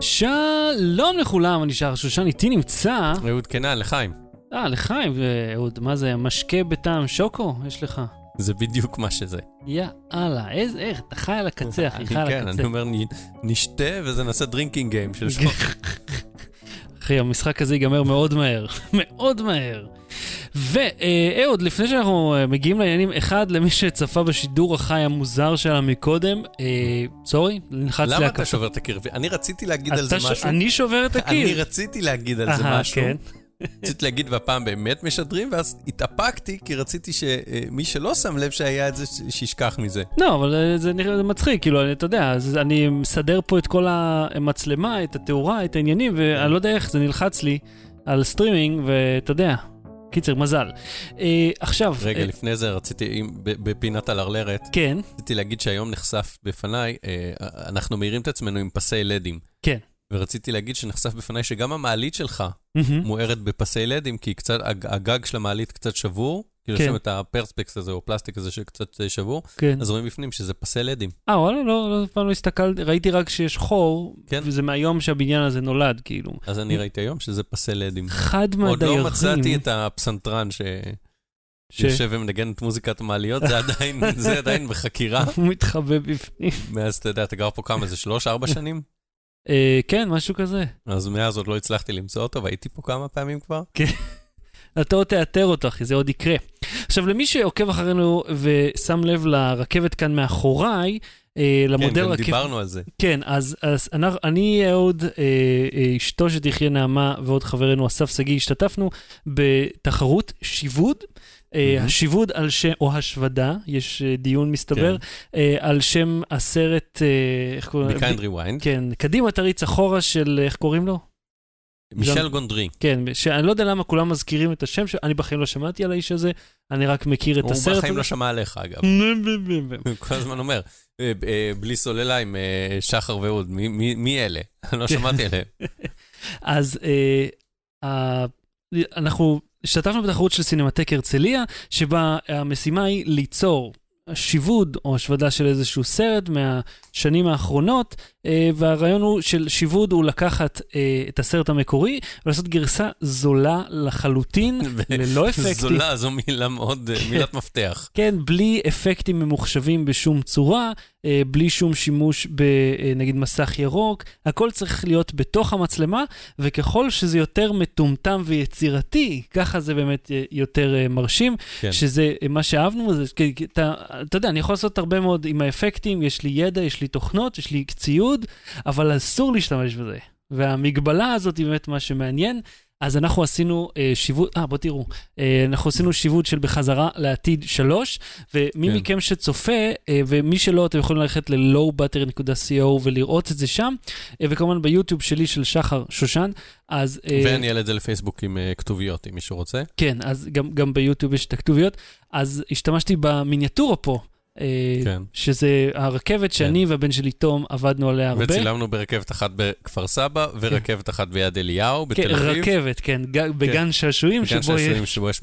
שלום לכולם, אני שער שושן, איתי נמצא... אהוד קנן, לחיים. אה, לחיים, אהוד, מה זה, משקה בטעם שוקו? יש לך. זה בדיוק מה שזה. יאללה, איזה, איך, אתה חי על הקצה, אחי, חי על הקצה. כן, אני אומר, נשתה וזה נעשה drinking game של שוקו. אחי, המשחק הזה ייגמר מאוד מהר, מאוד מהר. ואהוד, לפני שאנחנו אה, מגיעים לעניינים, אחד, למי שצפה בשידור החי המוזר שלה מקודם, אה, sorry, נלחץ למה אתה שובר את הקיר? אני רציתי להגיד על זה משהו. אני שובר את הקיר. אני רציתי להגיד על זה משהו. כן. רציתי להגיד והפעם באמת משדרים, ואז התאפקתי, כי רציתי שמי שלא שם לב שהיה את זה, שישכח מזה. לא, אבל אה, זה נראה מצחיק, כאילו, אתה יודע, אני מסדר פה את כל המצלמה, את התאורה, את העניינים, ואני לא יודע איך זה נלחץ לי על סטרימינג, ואתה יודע, קיצר, מזל. Uh, עכשיו... רגע, uh, לפני זה רציתי, בפינת הלרלרת, כן. רציתי להגיד שהיום נחשף בפניי, uh, אנחנו מאירים את עצמנו עם פסי לדים. כן. ורציתי להגיד שנחשף בפניי שגם המעלית שלך mm-hmm. מוארת בפסי לדים, כי קצת, הגג של המעלית קצת שבור, כאילו כן. יש שם את הפרספקס הזה, או פלסטיק הזה שקצת אה, שבור, כן. אז רואים בפנים שזה פסי לדים. אה, וואלה, לא, לא, פעם לא הסתכלתי, ראיתי רק שיש חור, כן. וזה מהיום שהבניין הזה נולד, כאילו. אז אני ראיתי היום שזה פסי לדים. חד מהדיירים. עוד לא מצאתי את הפסנתרן ש... ש... יושב ומנגן את מוזיקת המעליות, זה עדיין, זה עדיין בחקירה. הוא מתחבא בפנים. מאז, אתה יודע, אתה גר פה כמה, זה שלוש, ארבע שנים? אה, כן, משהו כזה. אז מאז עוד לא הצלחתי למצוא אותו, והייתי פה כמה פעמים כבר. כן. אתה עוד תאתר אותו, אחי, זה עוד יקרה. עכשיו, למי שעוקב אחרינו ושם לב לרכבת כאן מאחוריי, אה, למודל כן, גם רכב... דיברנו על זה. כן, אז, אז אנחנו, אני, אהוד, אה, אה, אשתו שתחיה נעמה ועוד חברנו אסף שגיא, השתתפנו בתחרות שיבוד. Mm-hmm. השיבוד על שם, או השוודה, יש אה, דיון מסתבר, כן. על שם הסרט, איך קוראים? לו? Be Kind Rewind. כן, קדימה תריץ אחורה של, איך קוראים לו? מישל גונדרי. כן, שאני לא יודע למה כולם מזכירים את השם שלו, אני בחיים לא שמעתי על האיש הזה, אני רק מכיר את הסרט. הוא בחיים לא שמע עליך, אגב. הוא כל הזמן אומר, בלי סוללה עם שחר ואהוד, מי אלה? לא שמעתי עליהם. אז אנחנו השתתפנו בתחרות של סינמטק הרצליה, שבה המשימה היא ליצור שיבוד או השוודה של איזשהו סרט מהשנים האחרונות, אה, והרעיון הוא של שיבוד הוא לקחת אה, את הסרט המקורי ולעשות גרסה זולה לחלוטין, ללא אפקטים. זולה זו מילה מאוד, אה, מילת מפתח. כן, בלי אפקטים ממוחשבים בשום צורה, בלי שום שימוש בנגיד מסך ירוק, הכל צריך להיות בתוך המצלמה, וככל שזה יותר מטומטם ויצירתי, ככה זה באמת יותר מרשים, כן. שזה מה שאהבנו, זה, אתה, אתה יודע, אני יכול לעשות הרבה מאוד עם האפקטים, יש לי ידע, יש לי תוכנות, יש לי ציוד. ציוד, אבל אסור להשתמש בזה. והמגבלה הזאת היא באמת מה שמעניין. אז אנחנו עשינו אה, שיווד, אה, בוא תראו, אה, אנחנו עשינו שיווד של בחזרה לעתיד 3, ומי כן. מכם שצופה, אה, ומי שלא, אתם יכולים ללכת ל-lowbutter.co ולראות את זה שם, אה, וכמובן ביוטיוב שלי של שחר שושן, אז... אה, ואני אעלה את זה לפייסבוק עם אה, כתוביות, אם מישהו רוצה. כן, אז גם, גם ביוטיוב יש את הכתוביות, אז השתמשתי במיניאטורה פה. אה, כן. שזה הרכבת שאני כן. והבן שלי תום עבדנו עליה הרבה. וצילמנו ברכבת אחת בכפר סבא, ורכבת כן. אחת ביד אליהו, בתל אביב. כן, רכבת, כן, בגן שעשועים שבו יש... בגן שעשועים שבו יש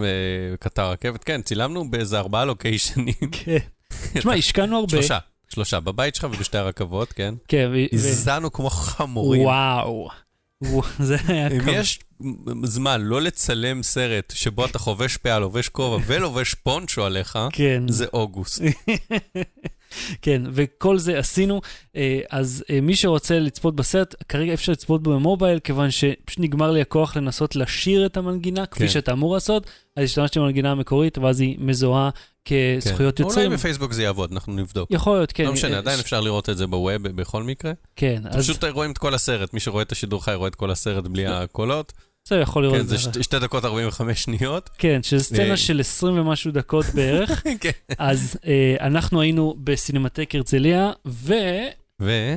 קטר רכבת, כן, צילמנו באיזה ארבעה לוקיישנים. כן. תשמע, השקענו הרבה. שלושה, שלושה, בבית שלך ובשתי הרכבות, כן. כן. הזענו כמו חמורים. וואו. זה היה אם יש זמן לא לצלם סרט שבו אתה חובש פאה, לובש כובע ולובש פונצ'ו עליך, כן. זה אוגוסט. כן, וכל זה עשינו. אה, אז אה, מי שרוצה לצפות בסרט, כרגע אפשר לצפות בו במובייל, כיוון שפשוט נגמר לי הכוח לנסות לשיר את המנגינה, כפי כן. שאתה אמור לעשות, אז השתמשתי במנגינה המקורית, ואז היא מזוהה כזכויות כן. יוצרים. אולי בפייסבוק זה יעבוד, אנחנו נבדוק. יכול להיות, כן. לא משנה, עדיין אפשר לראות את זה בווב בכל מקרה. כן, אז... פשוט רואים את כל הסרט, מי שרואה את השידור חי רואה את כל הסרט בלי הקולות. זה יכול לראות את זה. כן, זה שתי דקות 45 שניות. כן, סצנה אה, של 20 ומשהו דקות בערך. כן. אז אה, אנחנו היינו בסינמטק הרצליה, ו... ו...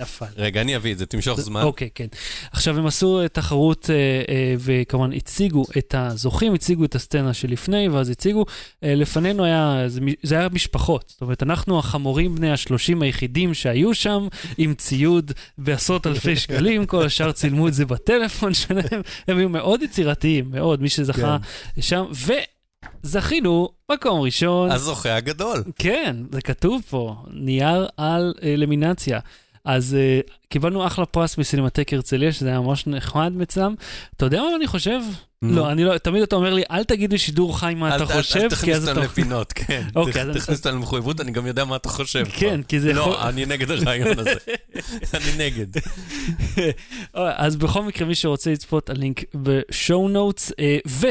נפל. רגע, אני אביא את זה, תמשוך זמן. אוקיי, כן. עכשיו, הם עשו תחרות, אה, אה, וכמובן הציגו את הזוכים, הציגו את הסצנה שלפני, ואז הציגו. אה, לפנינו היה, זה, זה היה משפחות. זאת אומרת, אנחנו החמורים בני השלושים היחידים שהיו שם, עם ציוד בעשרות אלפי שקלים, כל השאר צילמו את זה בטלפון שלהם. הם היו מאוד יצירתיים, מאוד, מי שזכה כן. שם. זכינו, מקום ראשון. הזוכה הגדול. כן, זה כתוב פה, נייר על אלמינציה. אז uh, קיבלנו אחלה פרס מסינמטק הרצליה, שזה היה ממש נחמד מצלם. אתה יודע מה אני חושב? לא, אני לא, תמיד אתה אומר לי, אל תגיד בשידור חי מה אתה חושב, אל תכניס אותנו לפינות, כן. אוקיי, תכניס אותנו למחויבות, אני גם יודע מה אתה חושב. כן, כי זה לא, אני נגד הרעיון הזה. אני נגד. אז בכל מקרה, מי שרוצה לצפות, הלינק בשואו נוטס, אה, ו...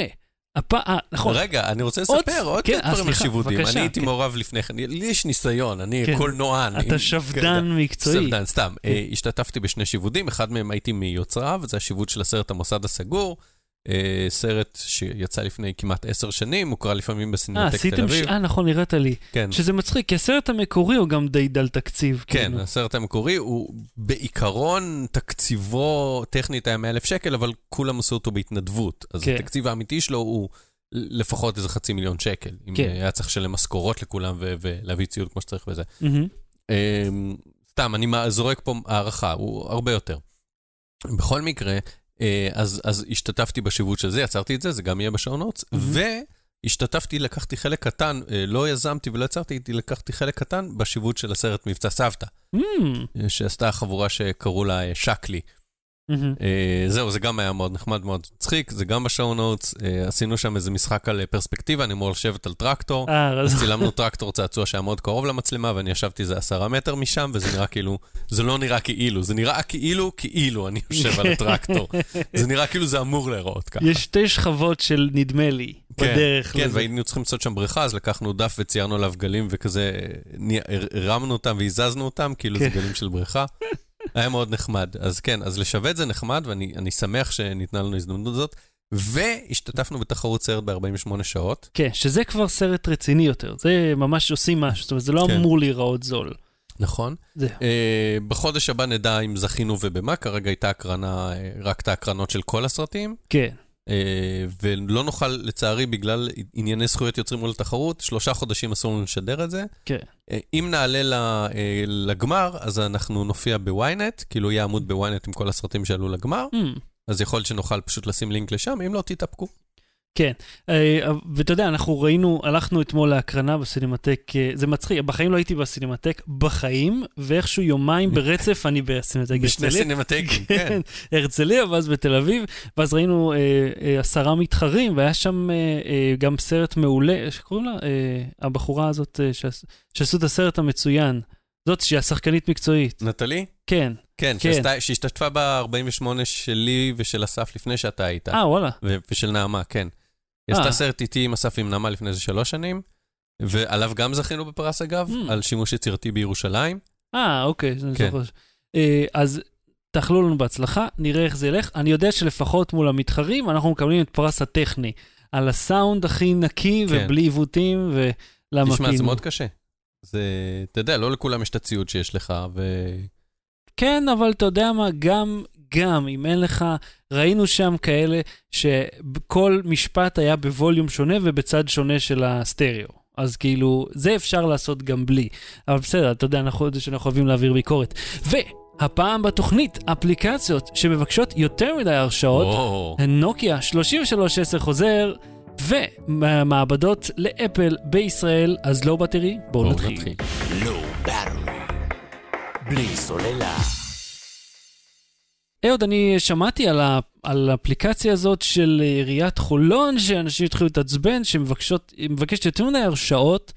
הפ... אה, נכון. רגע, אני רוצה לספר עוד כן, דברים על שיבודים. אני הייתי כן. מעורב לפני כן, לי יש ניסיון, אני כן. קולנוען. אתה שפדן כן, מקצועי. שפדן, סתם. כן. אה, השתתפתי בשני שיבודים, אחד מהם הייתי מיוצריו, זה השיבוד של הסרט המוסד הסגור. אה, סרט שיצא לפני כמעט עשר שנים, מוקרא לפעמים בסינמטק תל אביב. אה, נכון, נראית לי. כן. שזה מצחיק, כי הסרט המקורי הוא גם די דל תקציב. כן, כאילו. הסרט המקורי הוא בעיקרון, תקציבו טכנית היה 100 אלף שקל, אבל כולם עשו אותו בהתנדבות. אז כן. התקציב האמיתי שלו הוא לפחות איזה חצי מיליון שקל. אם כן. היה צריך לשלם משכורות לכולם ולהביא ציוד כמו שצריך וזה. Mm-hmm. סתם, אני זורק פה הערכה, הוא הרבה יותר. בכל מקרה, אה, אז, אז השתתפתי בשיוות של זה, יצרתי את זה, זה גם יהיה בשעונות, mm-hmm. והשתתפתי, לקחתי חלק קטן, אה, לא יזמתי ולא יצרתי, לקחתי חלק קטן בשיוות של הסרט מבצע סבתא, mm-hmm. שעשתה חבורה שקראו לה שקלי. Mm-hmm. זהו, זה גם היה מאוד נחמד, מאוד מצחיק, זה גם בשואו נוטס, אה, עשינו שם איזה משחק על פרספקטיבה, אני אמור לשבת על טרקטור, אז צילמנו טרקטור צעצוע שהיה מאוד קרוב למצלמה, ואני ישבתי איזה עשרה מטר משם, וזה נראה כאילו, זה לא נראה כאילו, זה נראה כאילו, כאילו אני יושב על הטרקטור. זה נראה כאילו זה אמור להיראות ככה. יש שתי שכבות של נדמה לי. כן, בדרך כן. כן, והיינו צריכים לעשות שם בריכה, אז לקחנו דף וציירנו עליו גלים וכזה, הרמנו אותם והזזנו אותם, כאילו כן. זה גלים של בריכה. היה מאוד נחמד. אז כן, אז לשוות זה נחמד, ואני שמח שניתנה לנו הזדמנות הזאת. והשתתפנו בתחרות סרט ב-48 שעות. כן, שזה כבר סרט רציני יותר. זה ממש עושים משהו, זאת אומרת, זה לא כן. אמור להיראות זול. נכון. זה. Uh, בחודש הבא נדע אם זכינו ובמה, כרגע הייתה הקרנה, אה, רק את ההקרנות של כל הסרטים. כן. אה, ולא נוכל, לצערי, בגלל ענייני זכויות יוצרים מול התחרות, שלושה חודשים אסור לנו לשדר את זה. כן. אה, אם נעלה אה, לגמר, אז אנחנו נופיע בוויינט, כאילו יהיה עמוד בוויינט עם כל הסרטים שעלו לגמר, mm. אז יכול להיות שנוכל פשוט לשים לינק לשם, אם לא, תתאפקו. כן, אה, ואתה יודע, אנחנו ראינו, הלכנו אתמול להקרנה בסינמטק, אה, זה מצחיק, בחיים לא הייתי בסינמטק, בחיים, ואיכשהו יומיים ברצף אני בסינמטק הרצליה. בשני סינמטקים, כן. הרצליה, ואז בתל אביב, ואז ראינו אה, עשרה מתחרים, והיה שם גם סרט מעולה, איך קוראים לה? הבחורה הזאת שעשו את הסרט המצוין. זאת שהיא השחקנית מקצועית. נטלי? כן. כן, כן. שהשתתפה ב-48 שלי ושל אסף לפני שאתה היית. אה, וואלה. ושל נעמה, כן. היא עשתה אה. סרט איתי עם אסף עם נעמה לפני איזה שלוש שנים, ועליו גם זכינו בפרס אגב, mm. על שימוש יצירתי בירושלים. אה, אוקיי, אני כן. זוכר. אה, אז תאכלו לנו בהצלחה, נראה איך זה ילך. אני יודע שלפחות מול המתחרים, אנחנו מקבלים את פרס הטכני, על הסאונד הכי נקי כן. ובלי עיוותים, ולמה תשמע, זה מאוד קשה. זה, אתה יודע, לא לכולם יש את הציוד שיש לך, ו... כן, אבל אתה יודע מה, גם, גם, אם אין לך, ראינו שם כאלה שכל משפט היה בווליום שונה ובצד שונה של הסטריאו. אז כאילו, זה אפשר לעשות גם בלי. אבל בסדר, אתה יודע, אנחנו יודעים שאנחנו אוהבים להעביר ביקורת. והפעם בתוכנית, אפליקציות שמבקשות יותר מדי הרשאות, נוקיה 3310 חוזר, ומעבדות לאפל בישראל, אז לא בטרי, בואו בוא נתחיל. נתחיל. בלי סוללה. אהוד, אני שמעתי על, ה, על האפליקציה הזאת של עיריית חולון, שאנשים התחילו להתעצבן, שמבקשת יותר מדי הרשאות.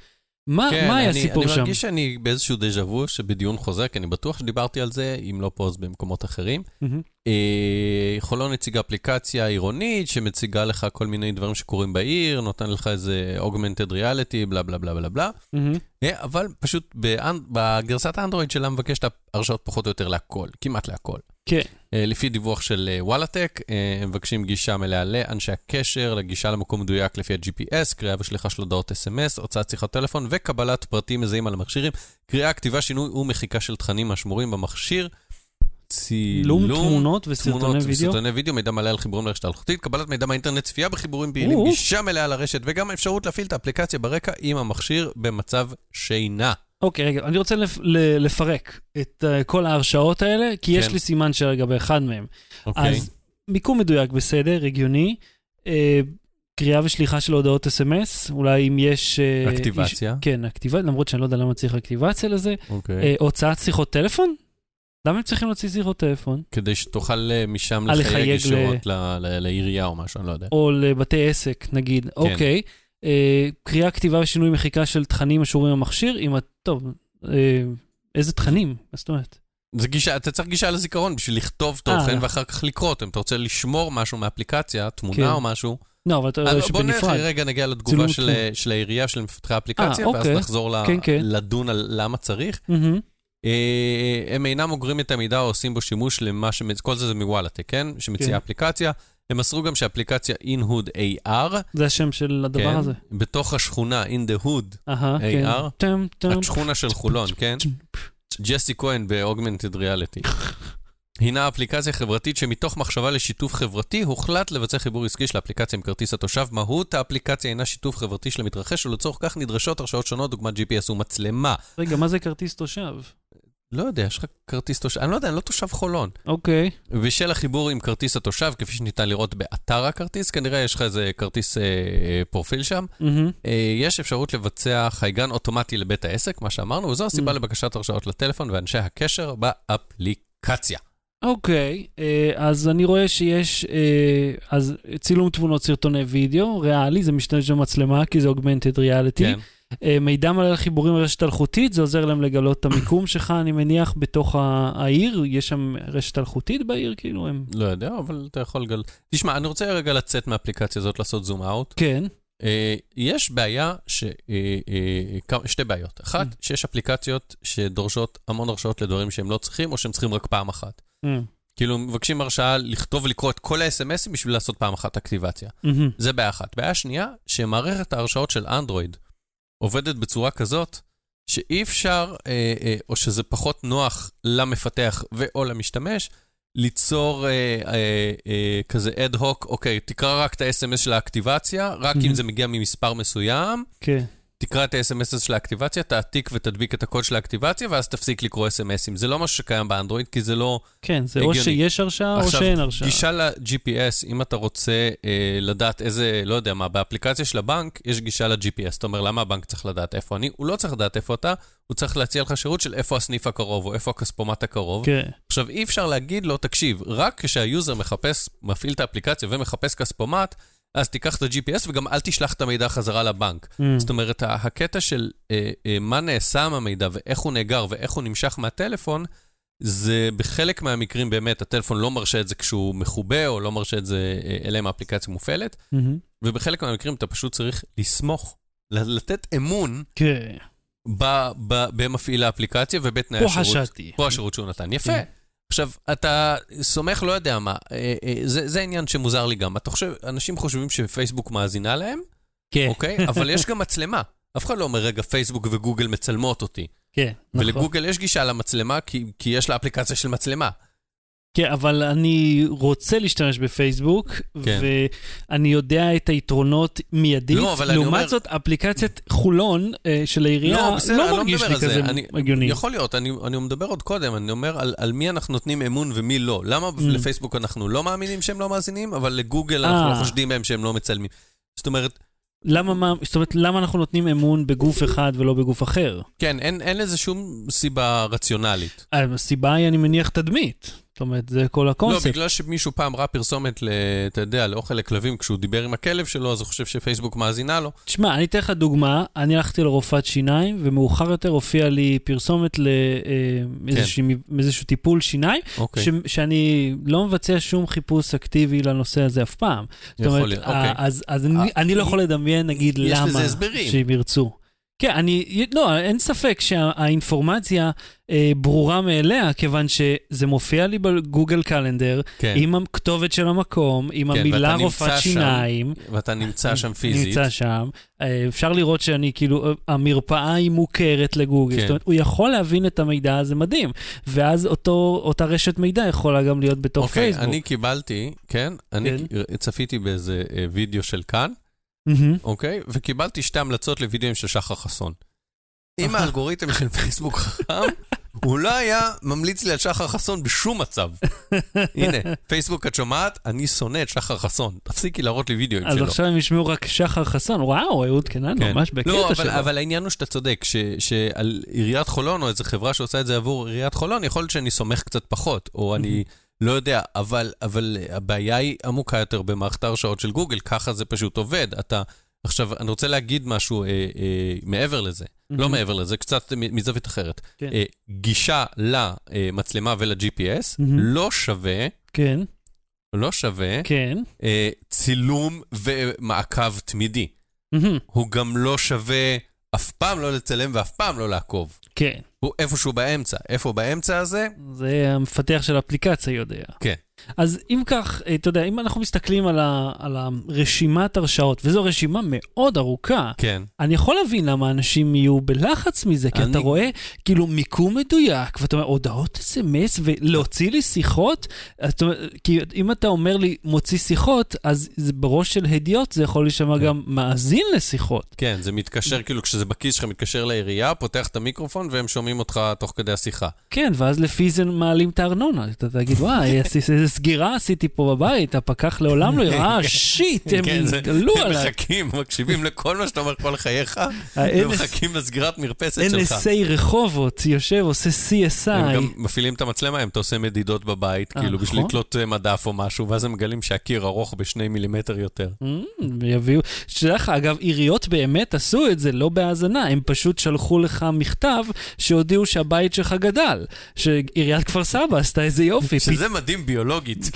מה, כן, מה היה הסיפור שם? אני מרגיש שאני באיזשהו דז'ה וו שבדיון חוזר, כי אני בטוח שדיברתי על זה, אם לא פה אז במקומות אחרים. Mm-hmm. אה, חולון הציגה אפליקציה עירונית שמציגה לך כל מיני דברים שקורים בעיר, נותן לך איזה augmented reality, בלה בלה בלה בלה בלה. Mm-hmm. אה, אבל פשוט באנ... בגרסת האנדרואיד שלה מבקשת הרשאות פחות או יותר להכל, כמעט להכל. כן. אה, לפי דיווח של אה, וואלאטק, אה, הם מבקשים גישה מלאה לאנשי הקשר, לגישה למקום מדויק לפי ה-GPS, קריאה ושליחה של הודעות אס.אם.אס, הוצאת שיחת טלפון וקבלת פרטים מזהים על המכשירים, קריאה, כתיבה, שינוי ומחיקה של תכנים השמורים במכשיר. צילום תמונות וסרטוני וידאו. וסרטוני וידאו, מידע מלא על חיבורים לרשת אלחוטית, קבלת מידע מהאינטרנט, צפייה בחיבורים פעילים, גישה מלאה לרשת, וגם האפשרות להפעיל את האפליקציה ברקע עם המכשיר במצב שינה. אוקיי, רגע, אני רוצה לפ, לפרק את uh, כל ההרשאות האלה, כי כן. יש לי סימן שאלה לגבי אחד מהם. אוקיי. אז מיקום מדויק, בסדר, הגיוני. Uh, קריאה ושליחה של הודעות אס.אם.אס, אולי אם יש... Uh, אקטיבציה. איש, כן, אקטיבציה, למרות שאני לא יודע למה צריך אקטיבציה לזה. אוקיי. Uh, הוצאת שיחות טלפון? למה הם צריכים להוציא זירות טלפון? כדי שתוכל אה, משם אה, לחייג ישירות לעירייה או משהו, אני לא יודע. או לבתי עסק, נגיד. כן. אוקיי. אה, קריאה, כתיבה ושינוי מחיקה של תכנים אשורים במכשיר, אם את... טוב, איזה תכנים? מה זאת אומרת? זה גישה, אתה צריך גישה לזיכרון בשביל לכתוב תוכן ואחר כך לקרוא אם אתה רוצה לשמור משהו מאפליקציה, תמונה כן. או משהו. לא, אבל אתה רואה שבנפרד. בוא נלך רגע, נגיע לתגובה של העירייה, של מפתחי האפליקציה, ואז אוקיי. נחזור כן, כן. לדון על למה צריך. אה, הם אינם אוגרים את המידע או עושים בו שימוש למה ש... כל זה זה מוואלטק, כן? שמציעה כן. אפליקציה. הם מסרו גם שאפליקציה InHood AR. זה השם של הדבר כן, הזה. בתוך השכונה, In the Hood AR. כן. השכונה של חולון, כן? ג'סי כהן ב-Augmented Reality. הינה אפליקציה חברתית שמתוך מחשבה לשיתוף חברתי, הוחלט לבצע חיבור עסקי של האפליקציה עם כרטיס התושב. מהות האפליקציה הינה שיתוף חברתי של המתרחש, ולצורך כך נדרשות הרשאות שונות, דוגמת GPS ומצלמה. רגע, מה זה כרטיס תושב? לא יודע, יש לך כרטיס תושב, אני לא יודע, אני לא תושב חולון. אוקיי. Okay. ושל החיבור עם כרטיס התושב, כפי שניתן לראות באתר הכרטיס, כנראה יש לך איזה כרטיס אה, פרופיל שם. Mm-hmm. אה, יש אפשרות לבצע חייגן אוטומטי לבית העסק, מה שאמרנו, וזו הסיבה mm-hmm. לבקשת הרשאות לטלפון ואנשי הקשר באפליקציה. אוקיי, okay, אה, אז אני רואה שיש, אה, אז צילום תמונות סרטוני וידאו, ריאלי, זה משתמש במצלמה, כי זה אוגמנטד ריאליטי. כן. אה, מידע מלא על חיבורים לרשת אלחוטית, זה עוזר להם לגלות את המיקום שלך, אני מניח, בתוך העיר. יש שם רשת אלחוטית בעיר, כאילו הם... לא יודע, אבל אתה יכול לגלות. תשמע, אני רוצה רגע לצאת מהאפליקציה הזאת, לעשות זום אאוט. כן. Uh, יש בעיה, ש, uh, שתי בעיות. אחת, mm. שיש אפליקציות שדורשות המון הרשאות לדברים שהם לא צריכים, או שהם צריכים רק פעם אחת. Mm. כאילו, מבקשים הרשאה לכתוב ולקרוא את כל ה-SMSים בשביל לעשות פעם אחת אקטיבציה. Mm-hmm. זה בעיה אחת. בעיה שנייה, שמערכת ההרשאות של אנדרואיד עובדת בצורה כזאת, שאי אפשר, אה, אה, או שזה פחות נוח למפתח ו/או למשתמש, ליצור אה, אה, אה, כזה אד הוק, אוקיי, תקרא רק את ה-SMS של האקטיבציה, רק mm-hmm. אם זה מגיע ממספר מסוים. כן. Okay. תקרא את ה-SMS של האקטיבציה, תעתיק ותדביק את הקוד של האקטיבציה, ואז תפסיק לקרוא SMSים. זה לא משהו שקיים באנדרואיד, כי זה לא כן, זה הגיוני. או שיש הרשאה או שאין הרשאה. עכשיו, גישה ל-GPS, אם אתה רוצה אה, לדעת איזה, לא יודע מה, באפליקציה של הבנק, יש גישה ל-GPS. אתה אומר, למה הבנק צריך לדעת איפה אני? הוא לא צריך לדעת איפה אתה, הוא צריך להציע לך שירות של איפה הסניף הקרוב, או איפה הכספומט הקרוב. כן. עכשיו, אי אפשר להגיד לו, תקשיב, רק כשהיוזר מחפש, מפעיל את האפליקציה ומחפש כספומט, אז תיקח את ה-GPS וגם אל תשלח את המידע חזרה לבנק. Mm. זאת אומרת, הקטע של אה, אה, מה נעשה עם המידע ואיך הוא נאגר ואיך הוא נמשך מהטלפון, זה בחלק מהמקרים באמת, הטלפון לא מרשה את זה כשהוא מחובה, או לא מרשה את זה, אה, אלא אם האפליקציה מופעלת, mm-hmm. ובחלק מהמקרים אתה פשוט צריך לסמוך, לתת אמון. כן. במפעיל האפליקציה ובתנאי השירות. פה חשדתי. פה השירות שהוא נתן. יפה. עכשיו, אתה סומך, לא יודע מה, אה, אה, זה, זה עניין שמוזר לי גם. אתה חושב, אנשים חושבים שפייסבוק מאזינה להם, כן. אוקיי? אבל יש גם מצלמה. אף אחד לא אומר, רגע, פייסבוק וגוגל מצלמות אותי. כן, נכון. ולגוגל יש גישה למצלמה, כי, כי יש לה אפליקציה של מצלמה. כן, אבל אני רוצה להשתמש בפייסבוק, כן. ואני יודע את היתרונות מיידית. לא, אבל אני אומר... לעומת זאת, אפליקציית חולון אה, של העירייה לא, בסדר, לא מרגיש לא לי כזה אני, הגיוני. יכול להיות, אני, אני מדבר עוד קודם, אני אומר על, על מי אנחנו נותנים אמון ומי לא. למה mm. לפייסבוק אנחנו לא מאמינים שהם לא מאזינים, אבל לגוגל אנחנו לא חושדים בהם שהם לא מצלמים. זאת אומרת... למה, מה, זאת אומרת, למה אנחנו נותנים אמון בגוף אחד ולא בגוף אחר? כן, אין, אין לזה שום סיבה רציונלית. הסיבה היא, אני מניח, תדמית. זאת אומרת, זה כל הקונספט. לא, בגלל שמישהו פעם ראה פרסומת, אתה יודע, לאוכל לכלבים כשהוא דיבר עם הכלב שלו, אז הוא חושב שפייסבוק מאזינה לו. תשמע, אני אתן לך דוגמה, אני הלכתי לרופאת שיניים, ומאוחר יותר הופיע לי פרסומת לאיזשהו אה, כן. טיפול שיניים, אוקיי. ש, שאני לא מבצע שום חיפוש אקטיבי לנושא הזה אף פעם. יכול להיות, אוקיי. אז, אז אני, אני לא יכול לדמיין, נגיד, למה שהם ירצו. כן, אני, לא, אין ספק שהאינפורמציה אה, ברורה מאליה, כיוון שזה מופיע לי בגוגל קלנדר, כן. עם הכתובת של המקום, עם כן, המילה רופאת שיניים. ואתה נמצא שם פיזית. נמצא שם. אה, אפשר לראות שאני, כאילו, המרפאה היא מוכרת לגוגל. כן. זאת אומרת, הוא יכול להבין את המידע הזה מדהים. ואז אותו, אותה רשת מידע יכולה גם להיות בתוך אוקיי, פייסבוק. אני קיבלתי, כן, אני כן. צפיתי באיזה אה, וידאו של כאן. Mm-hmm. אוקיי? וקיבלתי שתי המלצות לוידאוים של שחר חסון. אם האלגוריתם של פייסבוק חכם, הוא לא היה ממליץ לי על שחר חסון בשום מצב. הנה, פייסבוק, את שומעת? אני שונא את שחר חסון. תפסיקי להראות לי וידאוים שלו. אז עכשיו הם ישמעו רק שחר חסון. וואו, אהוד קנן כן. ממש בקטע לא, שלו. לא, אבל העניין הוא שאתה צודק, שעל עיריית חולון, או איזו חברה שעושה את זה עבור עיריית חולון, יכול להיות שאני סומך קצת פחות, או אני... לא יודע, אבל, אבל הבעיה היא עמוקה יותר במערכת ההרשאות של גוגל, ככה זה פשוט עובד. אתה עכשיו, אני רוצה להגיד משהו אה, אה, מעבר לזה, mm-hmm. לא מעבר לזה, קצת מזווית אחרת. כן. אה, גישה למצלמה ול-GPS mm-hmm. לא שווה, כן. לא שווה, כן. אה, צילום ומעקב תמידי. Mm-hmm. הוא גם לא שווה אף פעם לא לצלם ואף פעם לא לעקוב. כן. הוא איפשהו באמצע. איפה באמצע הזה? זה המפתח של האפליקציה יודע. כן. אז אם כך, אה, אתה יודע, אם אנחנו מסתכלים על, ה, על הרשימת הרשאות, וזו רשימה מאוד ארוכה, כן. אני יכול להבין למה אנשים יהיו בלחץ מזה, כי אני... אתה רואה כאילו מיקום מדויק, ואתה אומר, הודעות אס.אם.אס ולהוציא לי שיחות, אומר, כי אם אתה אומר לי מוציא שיחות, אז זה בראש של הדיוט זה יכול להישמע כן. גם מאזין לשיחות. כן, זה מתקשר, כאילו כשזה בכיס שלך מתקשר לעירייה, פותח את המיקרופון והם שומעים אותך תוך כדי השיחה. כן, ואז לפי זה מעלים את הארנונה. אתה תגיד, וואי, איזה סגירה עשיתי פה בבית, הפקח לעולם לא יראה, אה, שיט, הם התגלו עליי. הם מחכים, מקשיבים לכל מה שאתה אומר כל חייך, ומחכים לסגירת מרפסת שלך. NSA רחובות, יושב, עושה CSI. הם גם מפעילים את המצלמה, אם אתה עושה מדידות בבית, אה, כאילו בשביל נכון. לקלוט אה, מדף או משהו, ואז הם מגלים שהקיר ארוך בשני מילימטר יותר. יביאו, שתדע לך, אגב, עיריות באמת עשו את זה, לא בהאזנה, הם פשוט שלחו לך מכתב שהודיעו שהבית שלך גדל, שעיריית כפר סבא עשתה איזה יופי. שזה מדהים ביולוגית. ביולוגית,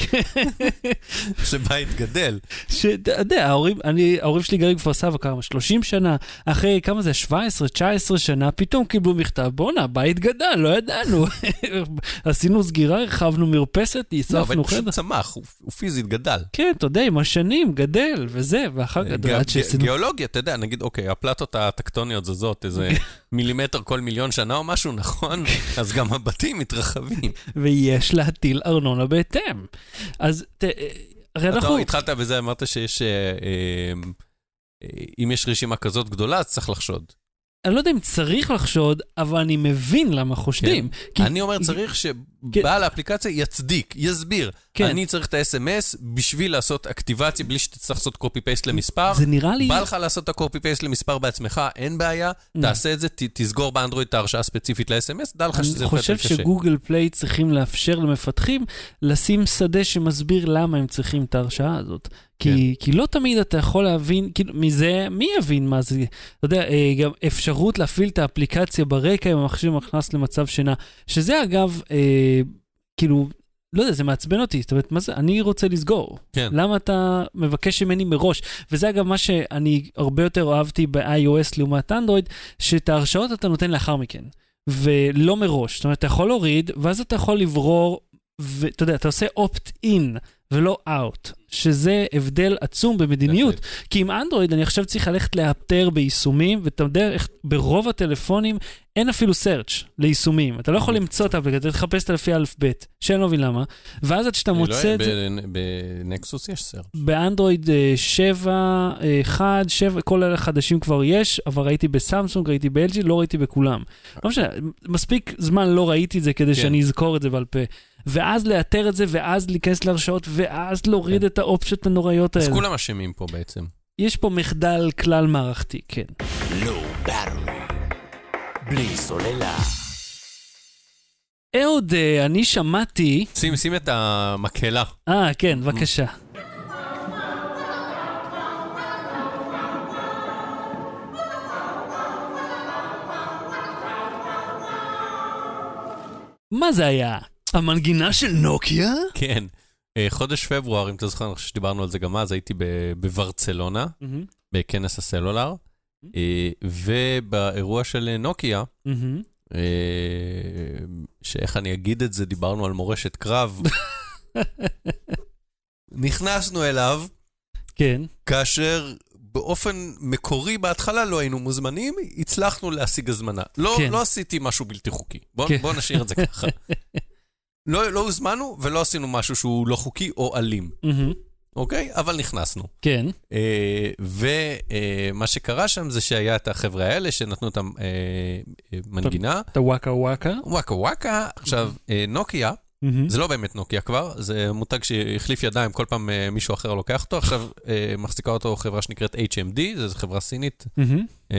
שבית גדל. שאתה יודע, ההורים, אני, ההורים שלי גרים בכפר סבא כמה, 30 שנה, אחרי כמה זה, 17, 19 שנה, פתאום קיבלו מכתב, בואנה, בית גדל, לא ידענו. עשינו סגירה, הרחבנו מרפסת, ניספנו חדר. לא, אבל פשוט צמח, הוא, הוא פיזית גדל. כן, אתה יודע, עם השנים, גדל, וזה, ואחר כך, עד שעשינו... גיאולוגיה, אתה יודע, נגיד, אוקיי, הפלטות הטקטוניות זזות איזה מילימטר כל מיליון שנה או משהו, נכון? אז גם הבתים מתרחבים. ויש להטיל ארנונה בהתאם. אז ת, הרי אנחנו... אתה התחלת בזה, אמרת שיש... אה, אה, אם יש רשימה כזאת גדולה, אז צריך לחשוד. אני לא יודע אם צריך לחשוד, אבל אני מבין למה חושדים. כן. כי... אני אומר, צריך שבעל האפליקציה יצדיק, יסביר. כן. אני צריך את ה-SMS בשביל לעשות אקטיבציה, בלי שתצטרך לעשות קופי-פייסט למספר. זה נראה לי... בא לך לעשות את הקופי-פייסט למספר בעצמך, אין בעיה, mm. תעשה את זה, ת, תסגור באנדרואיד את ההרשאה הספציפית ל-SMS, דע לך שזה יותר קשה. אני חושב שגוגל פליי צריכים לאפשר למפתחים לשים שדה שמסביר למה הם צריכים את ההרשאה הזאת. כי, כן. כי לא תמיד אתה יכול להבין, כאילו, מזה, מי יבין מה זה? אתה יודע, אה, גם אפשרות להפעיל את האפליקציה ברקע אם המחשב נכנס למצב שינה, שזה אגב, אה, כאילו, לא יודע, זה מעצבן אותי, זאת אומרת, מה זה, אני רוצה לסגור. כן. למה אתה מבקש ממני מראש? וזה אגב מה שאני הרבה יותר אהבתי ב-iOS לעומת אנדרואיד, שאת ההרשאות אתה נותן לאחר מכן, ולא מראש. זאת אומרת, אתה יכול להוריד, ואז אתה יכול לברור, ואתה יודע, אתה עושה opt-in ולא out. שזה הבדל עצום במדיניות. כי עם אנדרואיד אני עכשיו צריך ללכת לאתר ביישומים, ואתה יודע איך ברוב הטלפונים אין אפילו search ליישומים. אתה לא יכול למצוא את האפליקציה, אתה תחפש את לפי א'-ב', שאני לא מבין למה. ואז עד שאתה מוצא את זה... בנקסוס יש search. באנדרואיד 7, 1, 7, כל אלה חדשים כבר יש, אבל ראיתי בסמסונג, ראיתי ב-LG, לא ראיתי בכולם. לא משנה, מספיק זמן לא ראיתי את זה כדי כן. שאני אזכור את זה בעל פה. ואז לאתר את זה, ואז להיכנס להרשאות, ואז להוריד כן. את האופציות הנוראיות האלה. אז כולם אשמים פה בעצם. יש פה מחדל כלל מערכתי, כן. לא בלי סוללה. אהוד, אה, אני שמעתי... שים, שים את המקהלה. אה, כן, בבקשה. מה זה היה? המנגינה של נוקיה? כן. אה, חודש פברואר, אם אתה זוכר, אני חושב שדיברנו על זה גם אז, הייתי בברצלונה, בכנס הסלולר, אה, ובאירוע של נוקיה, אה, שאיך אני אגיד את זה, דיברנו על מורשת קרב, נכנסנו אליו, כן. כאשר באופן מקורי בהתחלה לא היינו מוזמנים, הצלחנו להשיג הזמנה. לא, כן. לא עשיתי משהו בלתי חוקי. בוא, כן. בוא נשאיר את זה ככה. לא, לא הוזמנו ולא עשינו משהו שהוא לא חוקי או אלים. אוקיי? אבל נכנסנו. כן. ומה שקרה שם זה שהיה את החבר'ה האלה שנתנו את המנגינה. את הוואקה וואקה. וואקה וואקה. עכשיו, נוקיה, Mm-hmm. זה לא באמת נוקיה כבר, זה מותג שהחליף ידיים, כל פעם uh, מישהו אחר לוקח אותו. עכשיו uh, מחזיקה אותו חברה שנקראת HMD, זו חברה סינית mm-hmm. uh,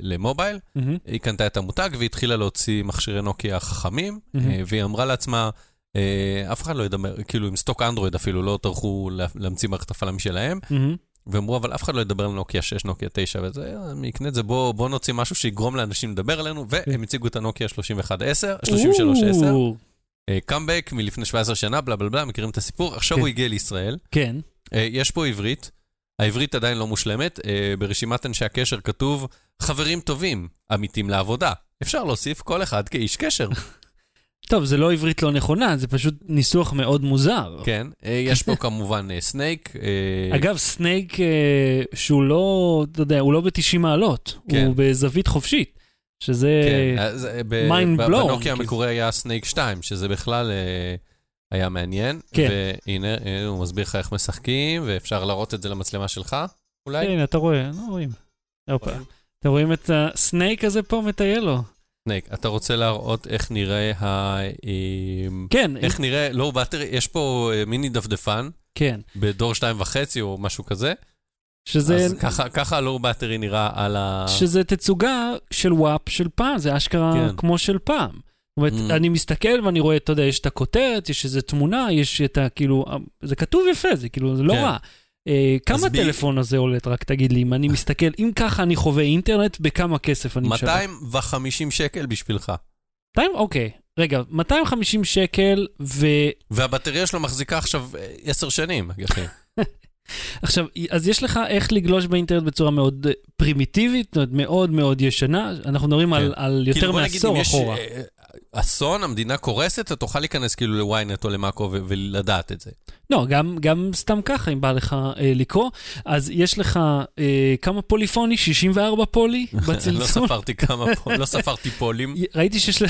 למובייל. Mm-hmm. היא קנתה את המותג והתחילה להוציא מכשירי נוקיה חכמים, mm-hmm. uh, והיא אמרה לעצמה, uh, אף אחד לא ידבר, כאילו עם סטוק אנדרואיד אפילו, לא טרחו להמציא מערכת הפעלה משלהם. Mm-hmm. ואמרו, אבל אף אחד לא ידבר על נוקיה 6, נוקיה 9 וזה, אני אקנה את זה, בוא, בוא נוציא משהו שיגרום לאנשים לדבר עלינו, והם הציגו את הנוקיה 3110, 3310. קאמבק מלפני 17 שנה, בלה בלה בלה, מכירים את הסיפור. עכשיו כן. הוא הגיע לישראל. כן. Uh, יש פה עברית, העברית עדיין לא מושלמת. Uh, ברשימת אנשי הקשר כתוב, חברים טובים, עמיתים לעבודה. אפשר להוסיף כל אחד כאיש קשר. טוב, זה לא עברית לא נכונה, זה פשוט ניסוח מאוד מוזר. כן, uh, יש פה כמובן סנייק. Uh, אגב, סנייק uh, שהוא לא, אתה יודע, הוא לא ב-90 מעלות, כן. הוא בזווית חופשית. שזה mind כן, blow. בנוקיה המקורי היה סנייק 2, שזה בכלל אה, היה מעניין. כן. והנה, הוא מסביר לך איך משחקים, ואפשר להראות את זה למצלמה שלך, אולי? כן, אתה רואה, לא רואים. אתם רואים את הסנייק הזה פה מטייל לו. סנייק, אתה רוצה להראות איך נראה ה... כן. איך נראה, לא, battery, יש פה אה, מיני דפדפן. כן. בדור 2.5 או משהו כזה. שזה... אז ככה, ככה ה low battery נראה על ה... שזה תצוגה של וואפ של פעם, זה אשכרה כן. כמו של פעם. זאת אומרת, mm. אני מסתכל ואני רואה, אתה יודע, יש את הכותרת, יש איזו תמונה, יש את ה... כאילו, זה כתוב יפה, זה כאילו, זה לא כן. רע. אה, כמה הטלפון ב... הזה עולה, רק תגיד לי, אם אני מסתכל, אם ככה אני חווה אינטרנט, בכמה כסף אני משלם? 250 שקל בשבילך. 200? אוקיי. רגע, 250 שקל ו... והבטריה שלו מחזיקה עכשיו 10 שנים, אחי. עכשיו, אז יש לך איך לגלוש באינטרנט בצורה מאוד פרימיטיבית, זאת אומרת, מאוד מאוד ישנה. אנחנו מדברים כן. על, על יותר כאילו מעשור אחורה. יש, אסון, המדינה קורסת, אתה תוכל להיכנס כאילו לוויינט או למאקו ולדעת את זה. לא, גם, גם סתם ככה, אם בא לך אה, לקרוא. אז יש לך אה, כמה פוליפוני? 64 פולי בצלצול? לא ספרתי כמה, לא ספרתי פולים. ראיתי שיש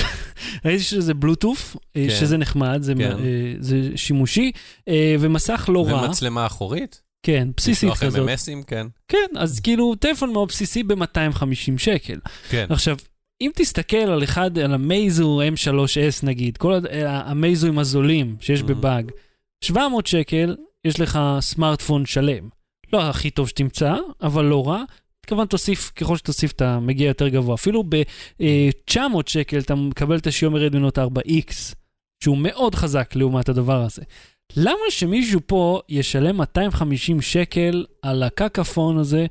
ראיתי שזה בלוטוף, אה, כן. שזה נחמד, זה, כן. אה, זה שימושי, אה, ומסך לא רע. ומצלמה אחורית? כן, בסיסית כזאת. לשלוח MMSים, כן. כן, אז כאילו טלפון מאוד בסיסי ב-250 שקל. כן. עכשיו, אם תסתכל על אחד, על המייזו M3S נגיד, כל המייזוים הזולים שיש mm-hmm. בבאג, 700 שקל, יש לך סמארטפון שלם. לא הכי טוב שתמצא, אבל לא רע. כמובן תוסיף, ככל שתוסיף אתה מגיע יותר גבוה. אפילו ב-900 שקל אתה מקבל את השיומר רדמינות 4X, שהוא מאוד חזק לעומת הדבר הזה. למה שמישהו פה ישלם 250 שקל על הקקאפון הזה,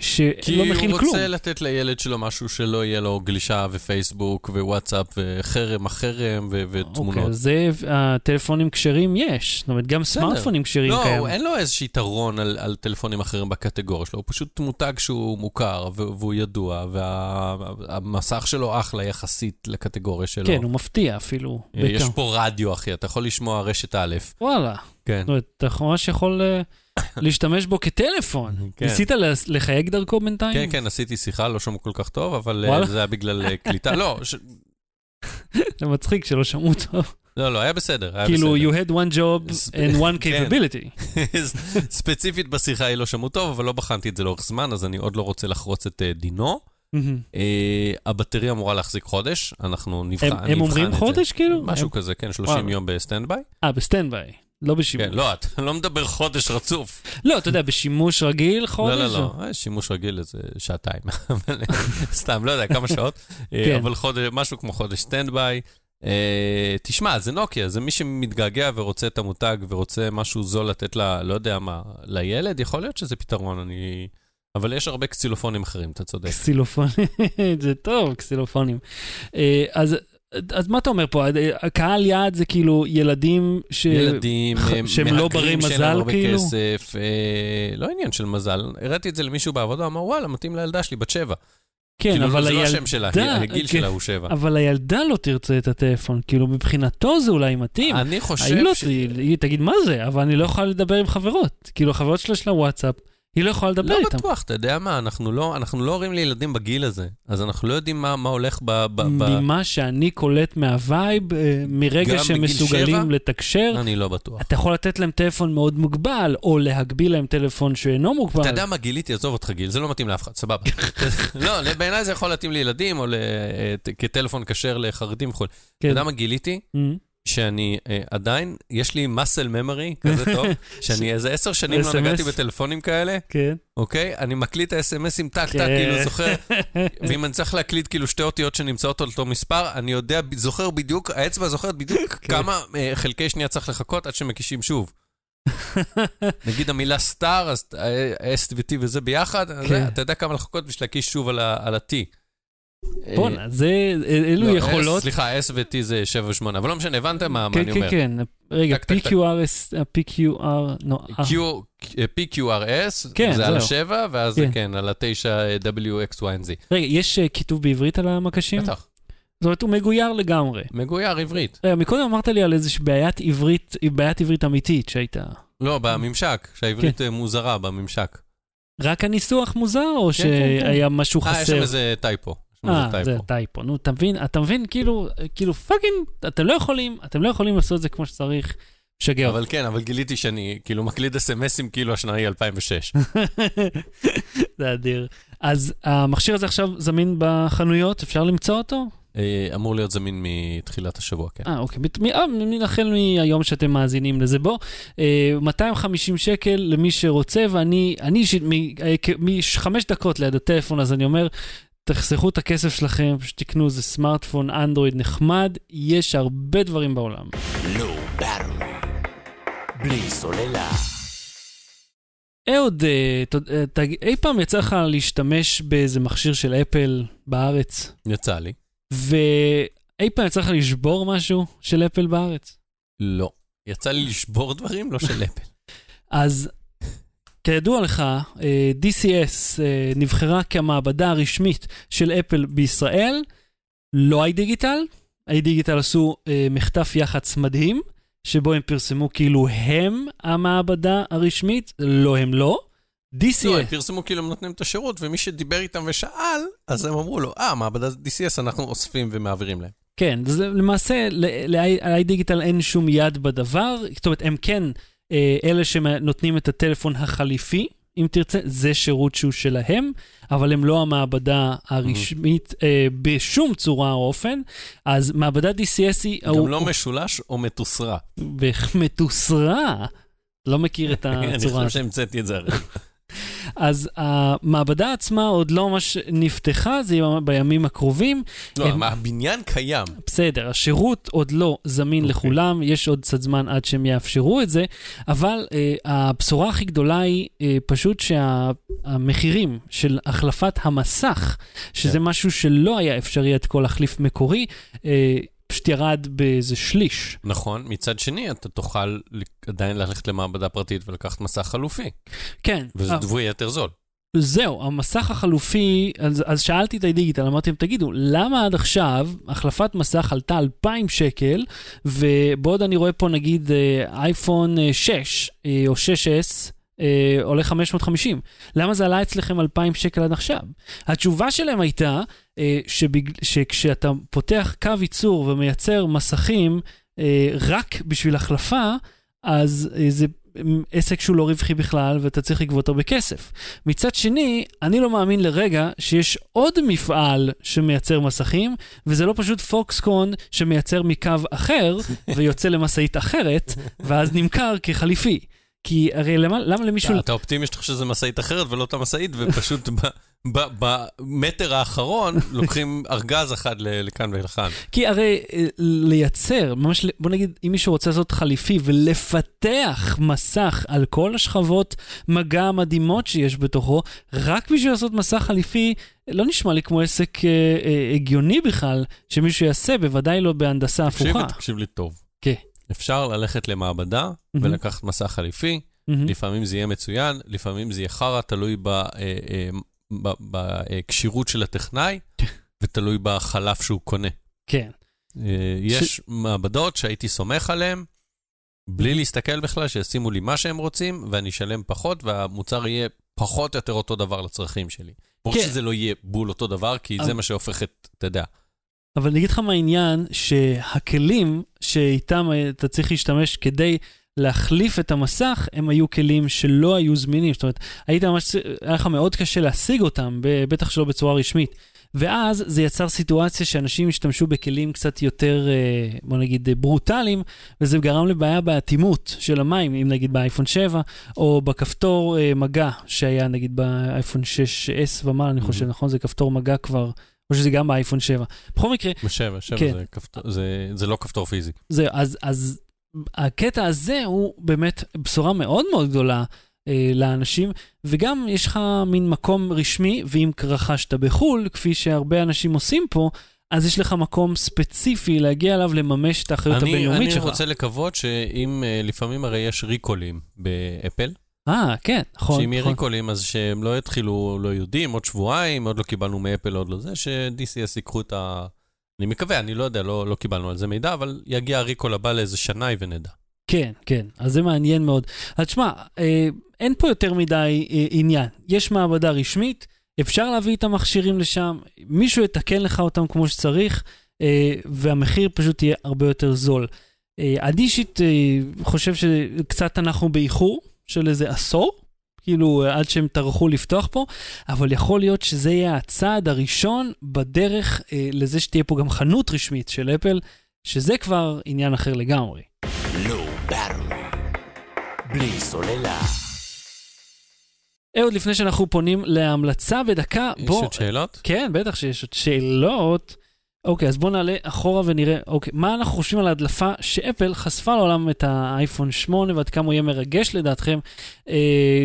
שלא מכיל כלום? כי הוא רוצה לתת לילד שלו משהו שלא יהיה לו גלישה ופייסבוק ווואטסאפ וחרם החרם ותמונות. אוקיי, זה, הטלפונים כשרים יש. זאת אומרת, גם סמארטפונים כשרים לא, קיים. לא, אין לו איזשהו יתרון על, על טלפונים אחרים בקטגוריה שלו, הוא פשוט מותג שהוא מוכר והוא ידוע, והמסך שלו אחלה יחסית לקטגוריה שלו. כן, הוא מפתיע אפילו. יש פה רדיו, אחי, אתה יכול לשמוע רשת א'. וואלה. כן. זאת אומרת, אתה ממש יכול אה, להשתמש בו כטלפון. כן. ניסית לחייג דרכו בינתיים? כן, כן, עשיתי שיחה, לא שמעו כל כך טוב, אבל אה, זה היה בגלל אה, קליטה. לא, זה מצחיק שלא שמעו טוב. לא, לא, היה בסדר, היה כאילו, בסדר. you had one job and one כן. capability. ספציפית בשיחה היא לא שמעו טוב, אבל לא בחנתי את זה לאורך זמן, אז אני עוד לא רוצה לחרוץ את דינו. הבטריה אמורה להחזיק חודש, אנחנו נבחן את זה. הם אומרים חודש כאילו? משהו כזה, כן, 30 יום ב stand by. אה, ב standby. לא בשימוש. כן, לא, אתה לא מדבר חודש רצוף. לא, אתה יודע, בשימוש רגיל חודש? לא, לא, לא, שימוש רגיל איזה שעתיים. סתם, לא יודע, כמה שעות. כן. אבל חודש, משהו כמו חודש standby. תשמע, זה נוקיה, זה מי שמתגעגע ורוצה את המותג ורוצה משהו זול לתת ל... לא יודע מה, לילד, יכול להיות שזה פתרון, אני... אבל יש הרבה קסילופונים אחרים, אתה צודק. קסילופונים, זה טוב, קסילופונים. אז אז מה אתה אומר פה? הקהל יעד זה כאילו ילדים ש... ילדים, שהם לא ברי מזל כאילו? שאין הרבה כסף, אה, לא עניין של מזל. הראיתי את זה למישהו בעבודה, אמר וואלה, מתאים לילדה שלי בת שבע. כן, כאילו, אבל זה הילדה... לא השם שלה, הגיל כן, שלה הוא שבע. אבל הילדה לא תרצה את הטלפון, כאילו מבחינתו זה אולי מתאים. אני חושב לא, ש... היא תגיד מה זה, אבל אני לא יכולה לדבר עם חברות. כאילו החברות שלה יש לה וואטסאפ, היא לא יכולה לדבר לא איתם. לא בטוח, אתה יודע מה, אנחנו לא, אנחנו לא הורים לילדים בגיל הזה, אז אנחנו לא יודעים מה, מה הולך ב... ב, ב... ממה שאני קולט מה vibe, אה, מרגע שהם מסוגלים? לתקשר, אני לא בטוח. אתה יכול לתת להם טלפון מאוד מוגבל, או להגביל להם טלפון שאינו מוגבל. אתה יודע מה גיליתי? עזוב אותך גיל, זה לא מתאים לאף אחד, סבבה. לא, בעיניי זה יכול להתאים לילדים, או כטלפון כשר לחרדים וכו'. כן. אתה יודע מה גיליתי? שאני uh, עדיין, יש לי muscle memory כזה טוב, שאני איזה עשר שנים לא נגעתי בטלפונים כאלה, כן. אוקיי? אני מקליט ה-SMSים טק טק, כאילו כן. זוכר, ואם אני צריך להקליט כאילו שתי אותיות שנמצאות על אותו מספר, אני יודע, זוכר בדיוק, האצבע זוכרת בדיוק כן. כמה uh, חלקי שנייה צריך לחכות עד שמקישים שוב. נגיד המילה סטאר, אז S ו-T וזה ביחד, כן. אתה יודע כמה לחכות בשביל להקיש שוב על ה-T. בואנה, זה, אלו לא, יכולות... סליחה, S ו-T זה 7 ו-8, אבל לא משנה, הבנת מה אני אומר. כן, כן, כן. רגע, PQRS, PQR, no. PQRS, זה על ה-7, ואז זה כן, על ה-9 W, X, Y, Z. רגע, יש כיתוב בעברית על המקשים? בטח. זאת אומרת, הוא מגויר לגמרי. מגויר עברית. רגע, מקודם אמרת לי על איזושהי בעיית עברית, בעיית עברית אמיתית שהייתה... לא, בממשק, שהעברית מוזרה בממשק. רק הניסוח מוזר, או שהיה משהו חסר? אה, יש שם איזה typo. אה, זה typo. נו, אתה מבין, אתה מבין, כאילו, כאילו fucking, אתם לא יכולים, אתם לא יכולים לעשות את זה כמו שצריך. משגע. אבל כן, אבל גיליתי שאני כאילו מקליד אס.אם.אסים כאילו השנה היא 2006. זה אדיר. אז המכשיר הזה עכשיו זמין בחנויות, אפשר למצוא אותו? אה, אמור להיות זמין מתחילת השבוע, כן. אה, אוקיי. החל מהיום שאתם מאזינים לזה. בוא, 250 אה, שקל למי שרוצה, ואני, אני אישית, מחמש דקות ליד הטלפון, אז אני אומר, תחסכו את הכסף שלכם, שתקנו איזה סמארטפון אנדרואיד נחמד, יש הרבה דברים בעולם. לא בלי סוללה. אהוד, אה, אה, אי פעם יצא לך להשתמש באיזה מכשיר של אפל בארץ? יצא לי. ואי פעם יצא לך לשבור משהו של אפל בארץ? לא. יצא לי לשבור דברים, לא של אפל. אז כידוע לך, אה, DCS אה, נבחרה כמעבדה הרשמית של אפל בישראל, לא iDigital. iDigital עשו אה, מחטף יח"צ מדהים, שבו הם פרסמו כאילו הם המעבדה הרשמית, לא הם לא. DCS... לא, הם פרסמו כאילו הם נותנים את השירות, ומי שדיבר איתם ושאל, אז הם אמרו לו, אה, מעבדה DCS אנחנו אוספים ומעבירים להם. כן, אז למעשה ל-iDigital אין שום יד בדבר, זאת אומרת, הם כן אה, אלה שנותנים את הטלפון החליפי, אם תרצה, זה שירות שהוא שלהם, אבל הם לא המעבדה הרשמית mm-hmm. אה, בשום צורה או אופן. אז מעבדה DCS היא... גם הוא, לא הוא... משולש או מתוסרע. מתוסרע? לא מכיר את הצורה. אני חושב שהמצאתי את זה הרי. אז המעבדה עצמה עוד לא ממש נפתחה, זה יהיה בימים הקרובים. לא, הם... הבניין קיים. בסדר, השירות עוד לא זמין okay. אוקיי. לכולם, יש עוד קצת זמן עד שהם יאפשרו את זה, אבל uh, הבשורה הכי גדולה היא uh, פשוט שהמחירים שה, של החלפת המסך, שזה okay. כן. משהו שלא היה אפשרי עד כה להחליף מקורי, uh, פשוט ירד באיזה שליש. נכון, מצד שני, אתה תוכל עדיין ללכת למעבדה פרטית ולקחת מסך חלופי. כן. וזה אה, דבוי יותר זול. זהו, המסך החלופי, אז, אז שאלתי את הדיגיטל, אמרתי להם, תגידו, למה עד עכשיו החלפת מסך עלתה 2,000 שקל, ובעוד אני רואה פה נגיד אה, אייפון 6 אה, או 6S, אה, עולה 550. למה זה עלה אצלכם 2,000 שקל עד עכשיו? התשובה שלהם הייתה שבג... שכשאתה פותח קו ייצור ומייצר מסכים אה, רק בשביל החלפה, אז אה, זה עסק שהוא לא רווחי בכלל ואתה צריך לגבות הרבה כסף. מצד שני, אני לא מאמין לרגע שיש עוד מפעל שמייצר מסכים, וזה לא פשוט פוקסקון שמייצר מקו אחר ויוצא למשאית אחרת, ואז נמכר כחליפי. כי הרי למה, למה למישהו... אתה אופטימי שאתה חושב שזה משאית אחרת ולא אותה משאית, ופשוט במטר האחרון לוקחים ארגז אחד לכאן ולכאן. כי הרי אה, לייצר, ממש, בוא נגיד, אם מישהו רוצה לעשות חליפי ולפתח מסך על כל השכבות מגע המדהימות שיש בתוכו, רק בשביל לעשות מסך חליפי, לא נשמע לי כמו עסק אה, אה, הגיוני בכלל, שמישהו יעשה, בוודאי לא בהנדסה הפוכה. תקשיב תקשיב לי טוב. כן. אפשר ללכת למעבדה mm-hmm. ולקחת מסך חליפי, mm-hmm. לפעמים זה יהיה מצוין, לפעמים זה יהיה חרא, תלוי בכשירות של הטכנאי, ותלוי בחלף שהוא קונה. כן. אה, יש ש... מעבדות שהייתי סומך עליהן, בלי להסתכל בכלל, שישימו לי מה שהם רוצים, ואני אשלם פחות, והמוצר יהיה פחות או יותר אותו דבר לצרכים שלי. ברור כן. שזה לא יהיה בול אותו דבר, כי אבל... זה מה שהופך את, אתה יודע. אבל אני אגיד לך מה העניין, שהכלים שאיתם אתה צריך להשתמש כדי להחליף את המסך, הם היו כלים שלא היו זמינים. זאת אומרת, היית ממש, היה לך מאוד קשה להשיג אותם, בטח שלא בצורה רשמית. ואז זה יצר סיטואציה שאנשים השתמשו בכלים קצת יותר, אה, בוא נגיד, ברוטליים, וזה גרם לבעיה באטימות של המים, אם נגיד באייפון 7, או בכפתור אה, מגע שהיה נגיד באייפון 6S ומעלה, אני חושב, mm-hmm. נכון? זה כפתור מגע כבר. או שזה גם באייפון 7. בכל מקרה... ב-7, 7 כן. זה, כפתור, זה, זה לא כפתור פיזי. זה, אז, אז הקטע הזה הוא באמת בשורה מאוד מאוד גדולה אה, לאנשים, וגם יש לך מין מקום רשמי, ואם רכשת בחו"ל, כפי שהרבה אנשים עושים פה, אז יש לך מקום ספציפי להגיע אליו, לממש את האחריות הבינלאומית שלך. אני רוצה לקוות שאם, אה, לפעמים הרי יש ריקולים באפל. אה, כן, נכון. שאם יהיה נכון. ריקולים, אז שהם לא יתחילו, לא יודעים, עוד שבועיים, עוד לא קיבלנו מאפל, עוד לא זה, ש-DCS ייקחו את ה... אני מקווה, אני לא יודע, לא, לא קיבלנו על זה מידע, אבל יגיע הריקול הבא לאיזה שנאי ונדע. כן, כן, אז זה מעניין מאוד. אז תשמע, אה, אין פה יותר מדי אה, עניין. יש מעבדה רשמית, אפשר להביא את המכשירים לשם, מישהו יתקן לך אותם כמו שצריך, אה, והמחיר פשוט יהיה הרבה יותר זול. אה, אני אישית אה, חושב שקצת אנחנו באיחור של איזה עשור, כאילו עד שהם טרחו לפתוח פה, אבל יכול להיות שזה יהיה הצעד הראשון בדרך אה, לזה שתהיה פה גם חנות רשמית של אפל, שזה כבר עניין אחר לגמרי. בלי סוללה. אהוד, לפני שאנחנו פונים להמלצה בדקה, בוא... יש עוד שאלות? כן, בטח שיש עוד שאלות. אוקיי, אז בואו נעלה אחורה ונראה, אוקיי, מה אנחנו חושבים על ההדלפה שאפל חשפה לעולם את האייפון 8 ועד כמה הוא יהיה מרגש לדעתכם. אה,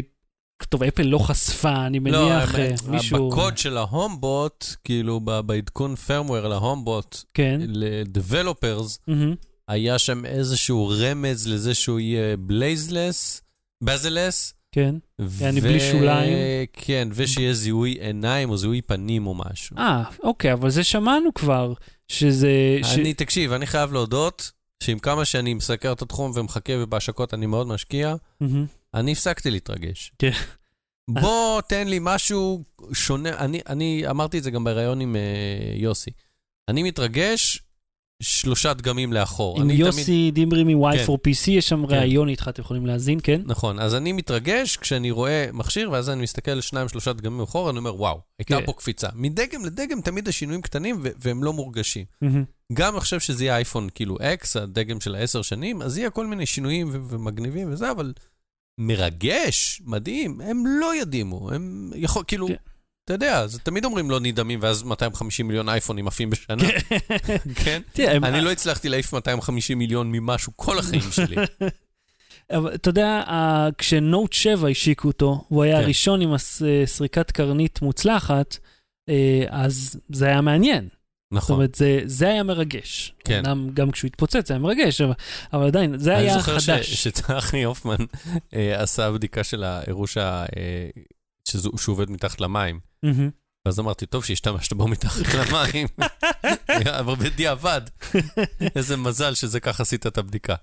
טוב, אפל לא חשפה, אני לא, מניח לא, מישהו... בקוד של ה HomePod, כאילו בעדכון firmware ל HomePod, כן. ל developers, mm-hmm. היה שם איזשהו רמז לזה שהוא יהיה bezelless, bezelless. כן, יעני בלי שוליים. כן, ושיהיה זיהוי עיניים או זיהוי פנים או משהו. אה, אוקיי, אבל זה שמענו כבר, שזה... אני, ש... תקשיב, אני חייב להודות שעם כמה שאני מסקר את התחום ומחכה ובהשקות אני מאוד משקיע, mm-hmm. אני הפסקתי להתרגש. כן. בוא, תן לי משהו שונה. אני, אני אמרתי את זה גם בריאיון עם uh, יוסי. אני מתרגש שלושה דגמים לאחור. עם יוסי תמיד... דימרי מ-Y4PC, כן. יש שם כן. ראיון איתך, אתם יכולים להאזין, כן? נכון, אז אני מתרגש כשאני רואה מכשיר, ואז אני מסתכל על שניים, שלושה דגמים לאחור, אני אומר, וואו, הייתה כן. פה קפיצה. מדגם לדגם תמיד השינויים קטנים, והם לא מורגשים. Mm-hmm. גם עכשיו שזה יהיה אייפון כאילו X, הדגם של העשר שנים, אז יהיה כל מיני שינויים ומגניבים וזה, אבל מרגש, מדהים, הם לא ידעימו, הם יכול, כאילו... כן. אתה יודע, זה תמיד אומרים לא נדהמים, ואז 250 מיליון אייפונים עפים בשנה. כן? כן? אני לא הצלחתי להעיף 250 מיליון ממשהו כל החיים שלי. אבל אתה יודע, כשנוט 7 השיקו אותו, הוא היה כן. הראשון עם סריקת קרנית מוצלחת, אה, אז זה היה מעניין. נכון. זאת אומרת, זה, זה היה מרגש. כן. אמנם גם כשהוא התפוצץ זה היה מרגש, אבל, אבל עדיין, זה היה חדש. אני זוכר שצחי הופמן אה, עשה בדיקה של האירוש אה, שהוא עובד מתחת למים. ואז אמרתי, טוב שהשתמשת בו מתחת למים, אבל בדיעבד, איזה מזל שזה ככה עשית את הבדיקה.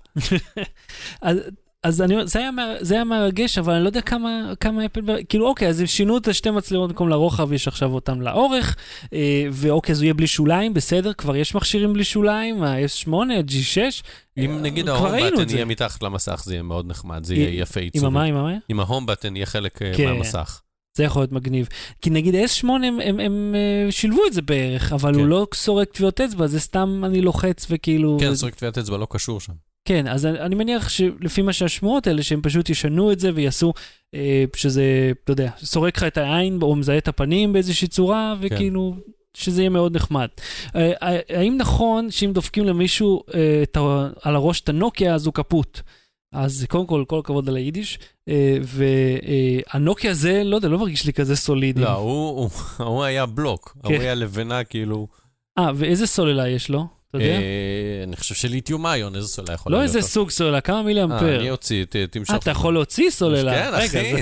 אז אני, זה, היה, זה היה מרגש, אבל אני לא יודע כמה, כמה אפל, כאילו אוקיי, אז הם שינו את השתי מצלמות במקום לרוחב, יש עכשיו אותם לאורך, אה, ואוקיי, אז הוא יהיה בלי שוליים, בסדר, כבר יש מכשירים בלי שוליים, ה-S8, ה-G6, אם אה, נגיד ההום בטן יהיה מתחת למסך, זה יהיה מאוד נחמד, זה יהיה יפה עיצוב. עם המה, עם המה? עם ההום בטן יהיה חלק אה, כן. מהמסך. זה יכול להיות מגניב. כי נגיד S8 הם, הם, הם, הם אה, שילבו את זה בערך, אבל כן. הוא לא סורק טביעות אצבע, זה סתם אני לוחץ וכאילו... כן, סורק טביעות אצבע לא קשור שם. כן, אז אני, מניח שלפי מה שהשמועות האלה, שהם פשוט ישנו את זה ויעשו אה, שזה, אתה יודע, סורק לך את העין או מזהה את הפנים באיזושהי צורה. וכאילו... כן. שזה יהיה מאוד נחמד. אה, האם נכון שאם דופקים למישהו אה, על הראש את הנוקיה, אז הוא קפוט? אז קודם כל, כל הכבוד על היידיש. אה, והנוקי הזה, לא יודע, לא מרגיש לי כזה סולידי. לא, הוא, הוא, הוא היה בלוק, כן. הוא היה לבנה כאילו... אה, ואיזה סוללה יש לו? אתה יודע? אה, אני חושב שליתיום איון, איזה סוללה יכולה להיות? לא איזה סוג סוללה, כמה מילי אמפר? אה, אני אוציא, תמשוך. אה, אתה יכול להוציא סוללה? כן, אחי.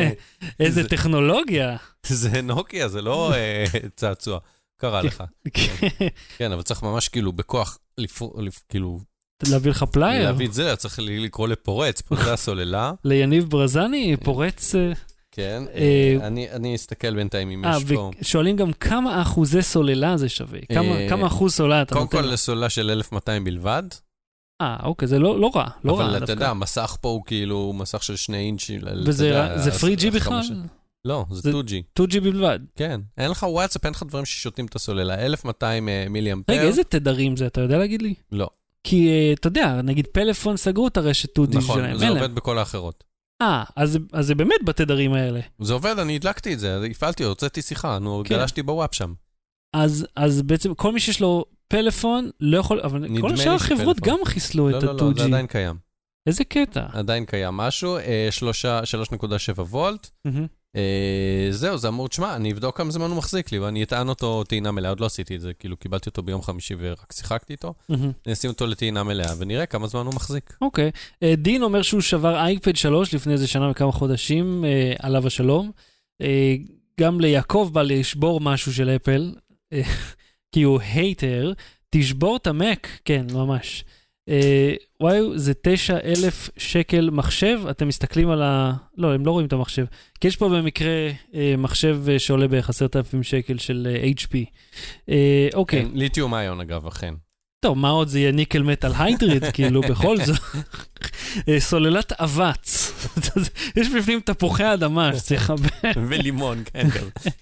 איזה טכנולוגיה. זה נוקיה, זה לא צעצוע. קרה לך. כן, אבל צריך ממש כאילו בכוח, כאילו... להביא לך פלייר? להביא את זה, צריך לקרוא לפורץ, פה זה הסוללה. ליניב ברזני, פורץ... אה, כן, אה, אני אסתכל בינתיים אם יש פה... שואלים גם כמה אחוזי סוללה זה שווה, כמה אחוז סוללה אתה נותן? קודם כל לסוללה של 1200 בלבד. אה, אוקיי, זה לא, לא רע, לא רע דווקא. אבל אתה יודע, המסך פה הוא כאילו מסך של שני אינצ'י. וזה פרי ג'י בכלל? לא, זה 2G. 2G בלבד. כן. אין לך וואטסאפ, אין לך דברים ששותים את הסוללה. 1200 מילי אמפר. רגע, איזה תדרים זה, אתה יודע להגיד לי? לא. כי אה, אתה יודע, נגיד פלאפון סגרו את הרשת 2D נכון, שלהם. נכון, זה עובד בכל האחרות. אה, אז, אז זה באמת בתדרים האלה. זה עובד, אני הדלקתי את זה, הפעלתי, הוצאתי שיחה, נו, כן. גלשתי בוואפ שם. אז, אז בעצם כל מי שיש לו פלאפון לא יכול, אבל כל השאר החברות גם חיסלו לא, את ה-2G. לא, לא, זה עדיין קיים. איזה קטע. עדיין קיים משהו, 3.7 וולט. אה, זהו, זה אמור, תשמע, אני אבדוק כמה זמן הוא מחזיק לי, ואני אטען אותו טעינה מלאה, עוד לא עשיתי את זה, כאילו קיבלתי אותו ביום חמישי ורק שיחקתי איתו. אני אשים אותו לטעינה מלאה, ונראה כמה זמן הוא מחזיק. אוקיי. אה, דין אומר שהוא שבר אייפד 3 לפני איזה שנה וכמה חודשים, אה, עליו השלום. גם ליעקב בא לשבור משהו של אפל, כי הוא הייטר. תשבור את המק, כן, ממש. אה, וואי, זה 9,000 שקל מחשב, אתם מסתכלים על ה... לא, הם לא רואים את המחשב. כי יש פה במקרה אה, מחשב אה, שעולה בערך 10,000 שקל של HP. אוקיי. כן, ליתיום איון אגב, אכן. טוב, מה עוד זה יהיה ניקל מטאל היידריד, כאילו, בכל זאת. סוללת אבץ. יש בפנים תפוחי אדמה שצריך לחבר. ולימון, כן,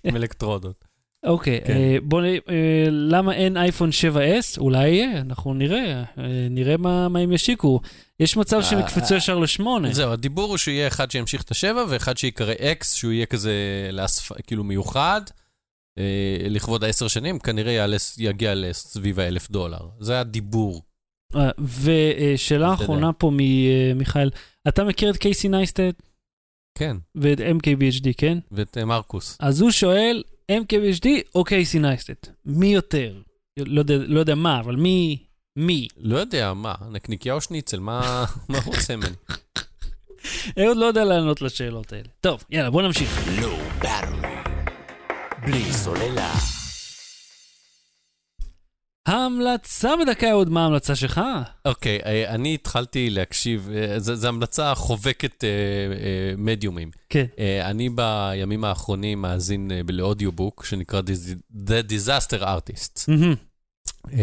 עם אלקטרודות. אוקיי, כן. אה, בוא נראה, אה, למה אין אייפון 7S? אולי יהיה, אנחנו נראה, אה, נראה מה, מה הם ישיקו. יש מצב שהם יקפצו ישר לשמונה. זהו, הדיבור הוא שיהיה אחד שימשיך את השבע, ואחד שיקרא אקס, שהוא יהיה כזה לאספ... כאילו מיוחד, לכבוד העשר שנים, כנראה יעלה, יגיע לסביב האלף דולר. זה הדיבור. ושאלה אחרונה פה ממיכאל, אתה מכיר את קייסי נייסטד? כן. ואת MKBHD, כן? ואת מרקוס. אז הוא שואל, MKBHD או קייסי נייסטט? מי יותר? לא יודע, לא יודע מה, אבל מי? מי? לא יודע, מה? נקניקיה או שניצל? מה, מה הוא רוצה ממני? אהוד לא יודע לענות לשאלות האלה. טוב, יאללה, בוא נמשיך. בלי סוללה. ההמלצה בדקה עוד, מה ההמלצה שלך? אוקיי, okay, אה, אני התחלתי להקשיב, אה, זו המלצה חובקת uh, uh, מדיומים. כן. אני בימים האחרונים מאזין לאודיובוק שנקרא The Disaster Artists. Mm-hmm.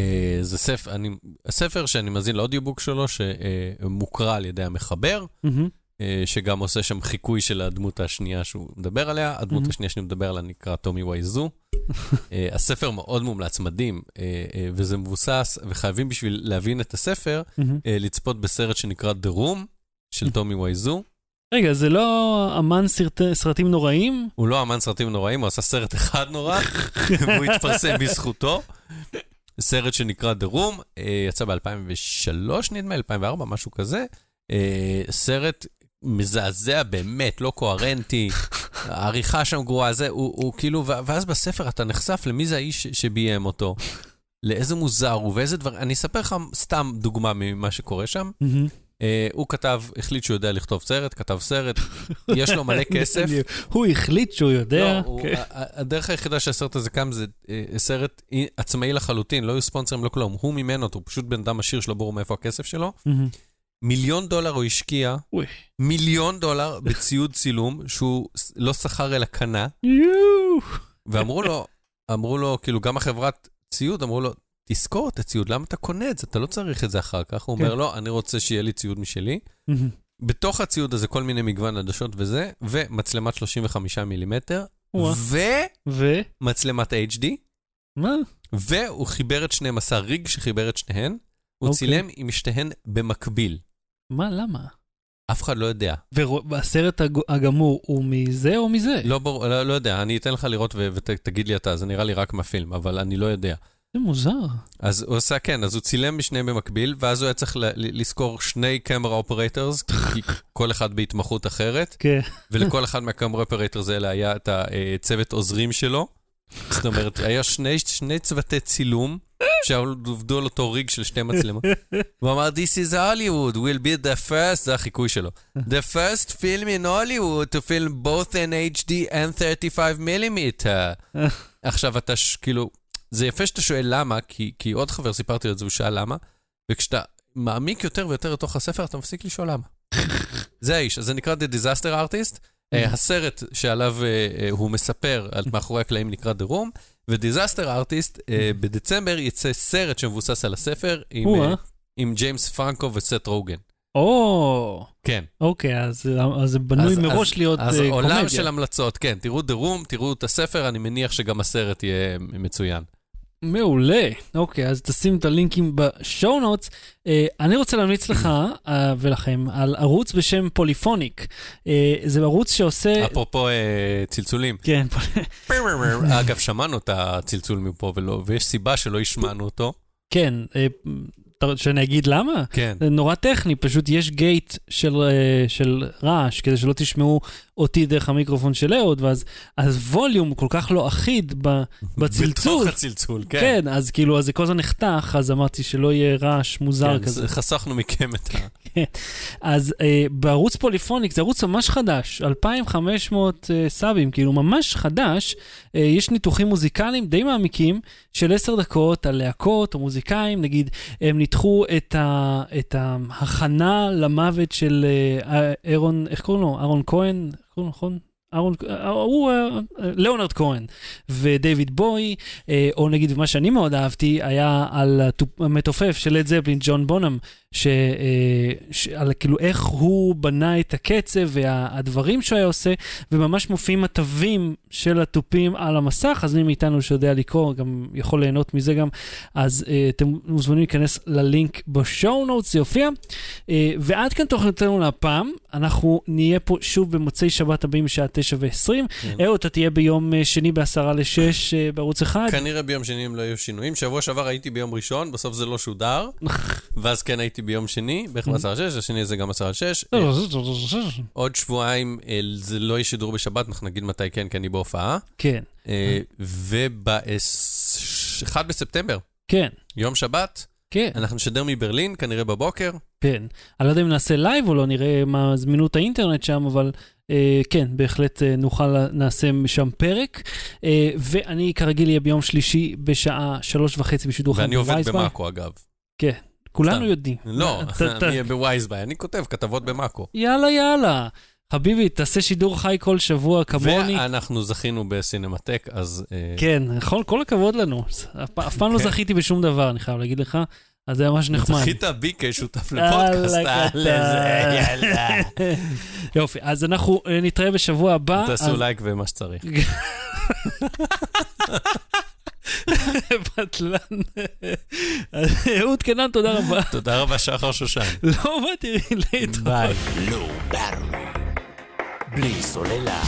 זה ספר, אני, הספר שאני מאזין לאודיובוק שלו, שמוקרא על ידי המחבר. Mm-hmm. שגם עושה שם חיקוי של הדמות השנייה שהוא מדבר עליה. הדמות mm-hmm. השנייה שאני מדבר עליה נקרא טומי וייזו. אה, הספר מאוד מומלץ, מדהים, אה, אה, וזה מבוסס, וחייבים בשביל להבין את הספר, לצפות בסרט שנקרא The Room, של טומי וייזו. רגע, זה לא אמן סרט, סרטים נוראים? הוא לא אמן סרטים נוראים, הוא עשה סרט אחד נורא, והוא התפרסם בזכותו. סרט שנקרא The Room, יצא ב-2003 נדמה, 2004, משהו כזה. סרט מזעזע באמת, לא קוהרנטי, העריכה שם גרועה, זה, הוא, הוא כאילו, ואז בספר אתה נחשף למי זה האיש שביים אותו, לאיזה מוזר הוא ואיזה דבר, אני אספר לך סתם דוגמה ממה שקורה שם. Uh, הוא כתב, החליט שהוא יודע לכתוב סרט, כתב סרט, יש לו מלא כסף. הוא החליט שהוא יודע. לא, הוא, כן. הדרך היחידה שהסרט הזה קם זה uh, סרט עצמאי לחלוטין, לא היו ספונסרים, לא כלום. הוא מימן אותו, פשוט בן אדם עשיר שלא ברור מאיפה הכסף שלו. מיליון דולר הוא השקיע, אוי. מיליון דולר בציוד צילום שהוא לא שכר אלא קנה. ואמרו לו, אמרו לו, כאילו גם החברת ציוד, אמרו לו, תזכור את הציוד, למה אתה קונה את זה? אתה לא צריך את זה אחר כך. הוא כן. אומר, לא, אני רוצה שיהיה לי ציוד משלי. בתוך הציוד הזה כל מיני מגוון עדשות וזה, ומצלמת 35 מילימטר, ומצלמת HD. מה? והוא חיבר את שניהם, עשה ריג שחיבר את שניהן. הוא okay. אוקיי. צילם עם שתיהן במקביל. מה, למה? אף אחד לא יודע. והסרט הגמור הוא מזה או מזה? לא ברור, לא, לא יודע, אני אתן לך לראות ותגיד לי אתה, זה נראה לי רק מהפילם, אבל אני לא יודע. זה מוזר. אז הוא עשה, כן, אז הוא צילם בשניהם במקביל, ואז הוא היה צריך לזכור שני קמרה אופרטורס, כל אחד בהתמחות אחרת. כן. ולכל אחד מהקמרה אופרטורס האלה היה את הצוות עוזרים שלו. זאת אומרת, היה שני, שני צוותי צילום. שעבדו על אותו ריג של שתי מצלמות. הוא אמר, This is Hollywood, will be the first, זה החיקוי שלו. The first film in Hollywood to film both in HD and 35 מילימטר. עכשיו אתה כאילו, זה יפה שאתה שואל למה, כי, כי עוד חבר סיפרתי לו את זה, הוא שאל למה, וכשאתה מעמיק יותר ויותר לתוך הספר, אתה מפסיק לשאול למה. זה האיש, אז זה נקרא The Disaster Artist. הסרט שעליו הוא מספר על מאחורי הקלעים נקרא The Room, ו Disaster Artist, בדצמבר יצא סרט שמבוסס על הספר עם ג'יימס פרנקו וסט רוגן. או, כן. אוקיי, אז זה בנוי מראש להיות קומדיה. אז עולם של המלצות, כן, תראו The Room, תראו את הספר, אני מניח שגם הסרט יהיה מצוין. מעולה. אוקיי, אז תשים את הלינקים ב show notes. אה, אני רוצה להמליץ לך אה, ולכם על ערוץ בשם פוליפוניק. אה, זה ערוץ שעושה... אפרופו צלצולים. כן. אגב, שמענו את הצלצול מפה, ויש סיבה שלא השמענו אותו. כן, שאני אגיד למה? כן. זה נורא טכני, פשוט יש gate של, אה, של רעש, כדי שלא תשמעו אותי דרך המיקרופון של אהוד, ואז הווליום כל כך לא אחיד ב, בצלצול. בתוך הצלצול, כן. כן, אז כאילו, אז זה כל הזמן נחתך, אז אמרתי שלא יהיה רעש מוזר כן, כזה. חסכנו מכם את ה... כן. אז אה, בערוץ פוליפוניק, זה ערוץ ממש חדש, 2,500 אה, סאבים, כאילו ממש חדש, אה, יש ניתוחים מוזיקליים די מעמיקים של 10 דקות על להקות או מוזיקאים, נגיד, הם ניתחו את, ה, את ההכנה למוות של אה, אירון, איך קוראים לו? אהרון כהן? קוראים לו נכון? אהרון, הוא אה, ליאונרד כהן ודייוויד בוי, אה, או נגיד מה שאני מאוד אהבתי, היה על המתופף של לד זפלין, ג'ון בונאם, ש, אה, ש, על כאילו איך הוא בנה את הקצב והדברים שהוא היה עושה, וממש מופיעים התווים של התופים על המסך, אז מי מאיתנו שיודע לקרוא, גם יכול ליהנות מזה גם, אז uh, אתם מוזמנים להיכנס ללינק בשואו נוטס, זה יופיע. Uh, ועד כאן תוכניתנו להפעם, אנחנו נהיה פה שוב במוצאי שבת הבאים בשעה 9 ו-20. כן. אהוד, אתה תהיה ביום שני בעשרה לשש uh, בערוץ אחד. כנראה ביום שני אם לא יהיו שינויים. שבוע שעבר הייתי ביום ראשון, בסוף זה לא שודר, ואז כן הייתי ביום שני, בערך ב-10 על 6, השני זה גם 10 על 6. עוד שבועיים זה לא שידור בשבת, אנחנו נגיד מתי כן, כי אני בהופעה. כן. וב-1 בספטמבר. כן. יום שבת. כן. אנחנו נשדר מברלין, כנראה בבוקר. כן. אני לא יודע אם נעשה live או לא, נראה מה זמינות האינטרנט שם, אבל אה, כן, בהחלט אה, נוכל, נעשה שם פרק. אה, ואני כרגיל אהיה ביום שלישי בשעה שלוש וחצי בשידור חיים בווייסבאי. ואני עובד במאקו, אגב. כן. כולנו יודעים. לא, אני בווייזביי, אני כותב כתבות במאקו. יאללה, יאללה. חביבי, תעשה שידור חי כל שבוע כמוני. ואנחנו זכינו בסינמטק, אז... אה, כן, נכון, כל הכבוד לנו. אף פעם לא כן. זכיתי בשום דבר, אני חייב להגיד לך. אז זה ממש נחמד. זכית בי כשותף לפודקאסט, יאללה. יופי, אז אנחנו אה, נתראה בשבוע הבא. תעשו לייק ומה שצריך. בטלן. אהוד קנן, תודה רבה. תודה רבה, שחר שושן. לא, מה תראי להתראות. ביי. בלי סוללה.